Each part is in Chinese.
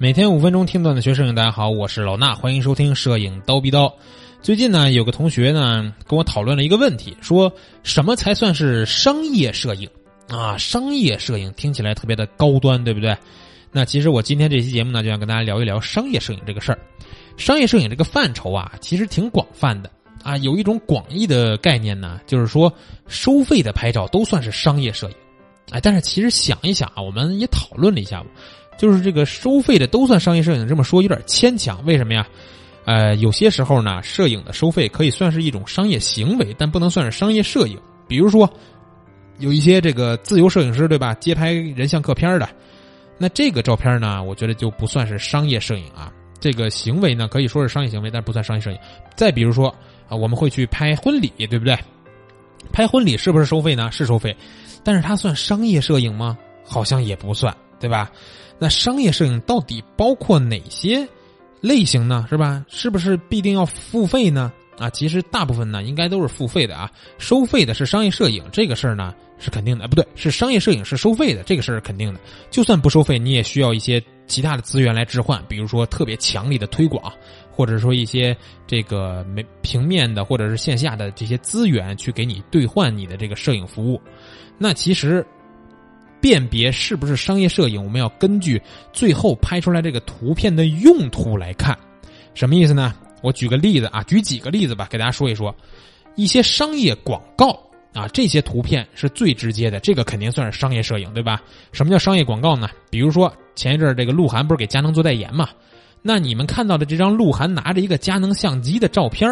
每天五分钟听段子学摄影，大家好，我是老衲，欢迎收听摄影刀逼刀。最近呢，有个同学呢跟我讨论了一个问题，说什么才算是商业摄影啊？商业摄影听起来特别的高端，对不对？那其实我今天这期节目呢，就想跟大家聊一聊商业摄影这个事儿。商业摄影这个范畴啊，其实挺广泛的啊。有一种广义的概念呢，就是说收费的拍照都算是商业摄影。哎，但是其实想一想啊，我们也讨论了一下就是这个收费的都算商业摄影，这么说有点牵强。为什么呀？呃，有些时候呢，摄影的收费可以算是一种商业行为，但不能算是商业摄影。比如说，有一些这个自由摄影师，对吧？街拍人像、客片的，那这个照片呢，我觉得就不算是商业摄影啊。这个行为呢，可以说是商业行为，但不算商业摄影。再比如说啊，我们会去拍婚礼，对不对？拍婚礼是不是收费呢？是收费，但是它算商业摄影吗？好像也不算，对吧？那商业摄影到底包括哪些类型呢？是吧？是不是必定要付费呢？啊，其实大部分呢应该都是付费的啊。收费的是商业摄影这个事儿呢是肯定的，不对，是商业摄影是收费的这个事儿肯定的。就算不收费，你也需要一些其他的资源来置换，比如说特别强力的推广，或者说一些这个没平面的或者是线下的这些资源去给你兑换你的这个摄影服务。那其实。辨别是不是商业摄影，我们要根据最后拍出来这个图片的用途来看，什么意思呢？我举个例子啊，举几个例子吧，给大家说一说。一些商业广告啊，这些图片是最直接的，这个肯定算是商业摄影，对吧？什么叫商业广告呢？比如说前一阵这个鹿晗不是给佳能做代言嘛？那你们看到的这张鹿晗拿着一个佳能相机的照片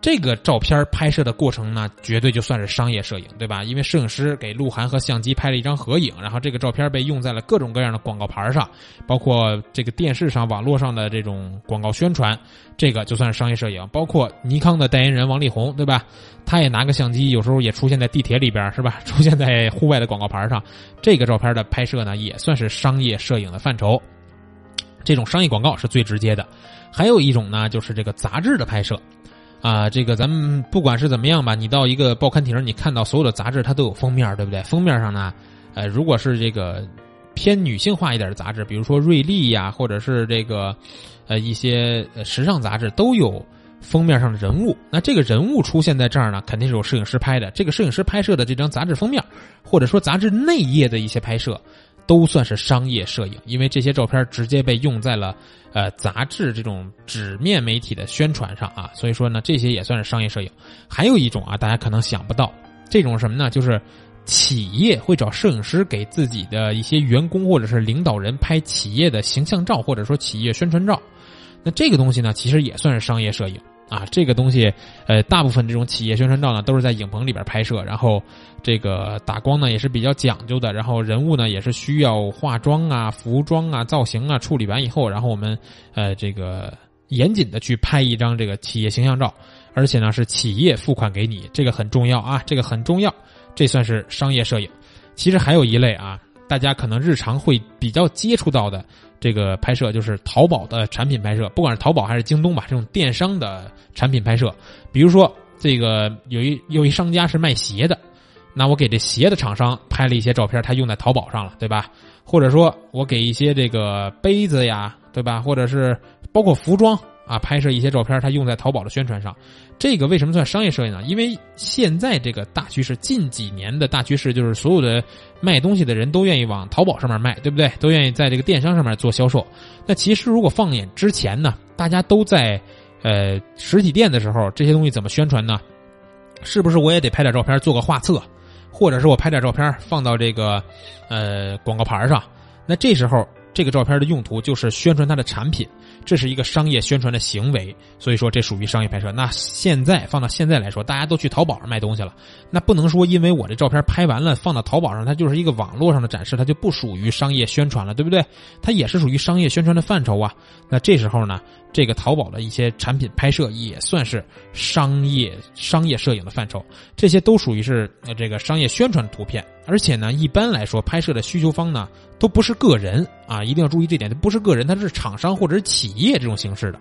这个照片拍摄的过程呢，绝对就算是商业摄影，对吧？因为摄影师给鹿晗和相机拍了一张合影，然后这个照片被用在了各种各样的广告牌上，包括这个电视上、网络上的这种广告宣传，这个就算是商业摄影。包括尼康的代言人王力宏，对吧？他也拿个相机，有时候也出现在地铁里边，是吧？出现在户外的广告牌上，这个照片的拍摄呢，也算是商业摄影的范畴。这种商业广告是最直接的。还有一种呢，就是这个杂志的拍摄。啊，这个咱们不管是怎么样吧，你到一个报刊亭，你看到所有的杂志，它都有封面，对不对？封面上呢，呃，如果是这个偏女性化一点的杂志，比如说瑞丽呀，或者是这个呃一些时尚杂志，都有封面上的人物。那这个人物出现在这儿呢，肯定是有摄影师拍的。这个摄影师拍摄的这张杂志封面，或者说杂志内页的一些拍摄。都算是商业摄影，因为这些照片直接被用在了呃杂志这种纸面媒体的宣传上啊，所以说呢，这些也算是商业摄影。还有一种啊，大家可能想不到，这种什么呢？就是企业会找摄影师给自己的一些员工或者是领导人拍企业的形象照，或者说企业宣传照。那这个东西呢，其实也算是商业摄影。啊，这个东西，呃，大部分这种企业宣传照呢，都是在影棚里边拍摄，然后这个打光呢也是比较讲究的，然后人物呢也是需要化妆啊、服装啊、造型啊处理完以后，然后我们呃这个严谨的去拍一张这个企业形象照，而且呢是企业付款给你，这个很重要啊，这个很重要，这算是商业摄影。其实还有一类啊，大家可能日常会比较接触到的。这个拍摄就是淘宝的产品拍摄，不管是淘宝还是京东吧，这种电商的产品拍摄。比如说，这个有一有一商家是卖鞋的，那我给这鞋的厂商拍了一些照片，他用在淘宝上了，对吧？或者说我给一些这个杯子呀，对吧？或者是包括服装。啊，拍摄一些照片，它用在淘宝的宣传上，这个为什么算商业摄影呢？因为现在这个大趋势，近几年的大趋势就是所有的卖东西的人都愿意往淘宝上面卖，对不对？都愿意在这个电商上面做销售。那其实如果放眼之前呢，大家都在呃实体店的时候，这些东西怎么宣传呢？是不是我也得拍点照片做个画册，或者是我拍点照片放到这个呃广告牌上？那这时候。这个照片的用途就是宣传它的产品，这是一个商业宣传的行为，所以说这属于商业拍摄。那现在放到现在来说，大家都去淘宝上卖东西了，那不能说因为我这照片拍完了放到淘宝上，它就是一个网络上的展示，它就不属于商业宣传了，对不对？它也是属于商业宣传的范畴啊。那这时候呢，这个淘宝的一些产品拍摄也算是商业商业摄影的范畴，这些都属于是这个商业宣传的图片。而且呢，一般来说，拍摄的需求方呢都不是个人啊，一定要注意这点，它不是个人，它是厂商或者是企业这种形式的。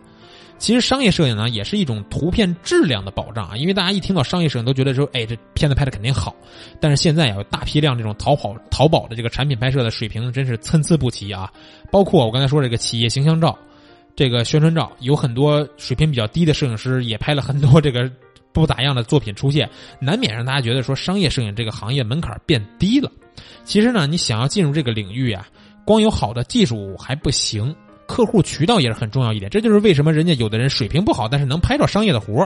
其实商业摄影呢，也是一种图片质量的保障啊。因为大家一听到商业摄影，都觉得说，哎，这片子拍的肯定好。但是现在有大批量这种淘宝淘宝的这个产品拍摄的水平真是参差不齐啊。包括我刚才说这个企业形象照、这个宣传照，有很多水平比较低的摄影师也拍了很多这个不咋样的作品出现，难免让大家觉得说，商业摄影这个行业门槛变低了。其实呢，你想要进入这个领域啊，光有好的技术还不行。客户渠道也是很重要一点，这就是为什么人家有的人水平不好，但是能拍到商业的活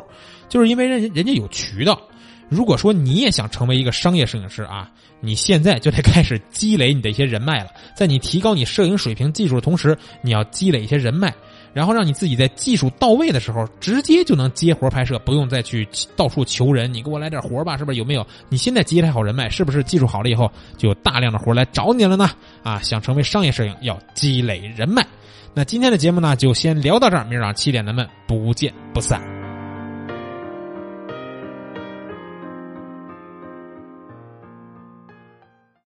就是因为人人家有渠道。如果说你也想成为一个商业摄影师啊，你现在就得开始积累你的一些人脉了。在你提高你摄影水平技术的同时，你要积累一些人脉，然后让你自己在技术到位的时候，直接就能接活拍摄，不用再去到处求人。你给我来点活吧，是不是？有没有？你现在积累好人脉，是不是技术好了以后就有大量的活来找你了呢？啊，想成为商业摄影，要积累人脉。那今天的节目呢，就先聊到这儿。明儿早上七点，咱们不见不散。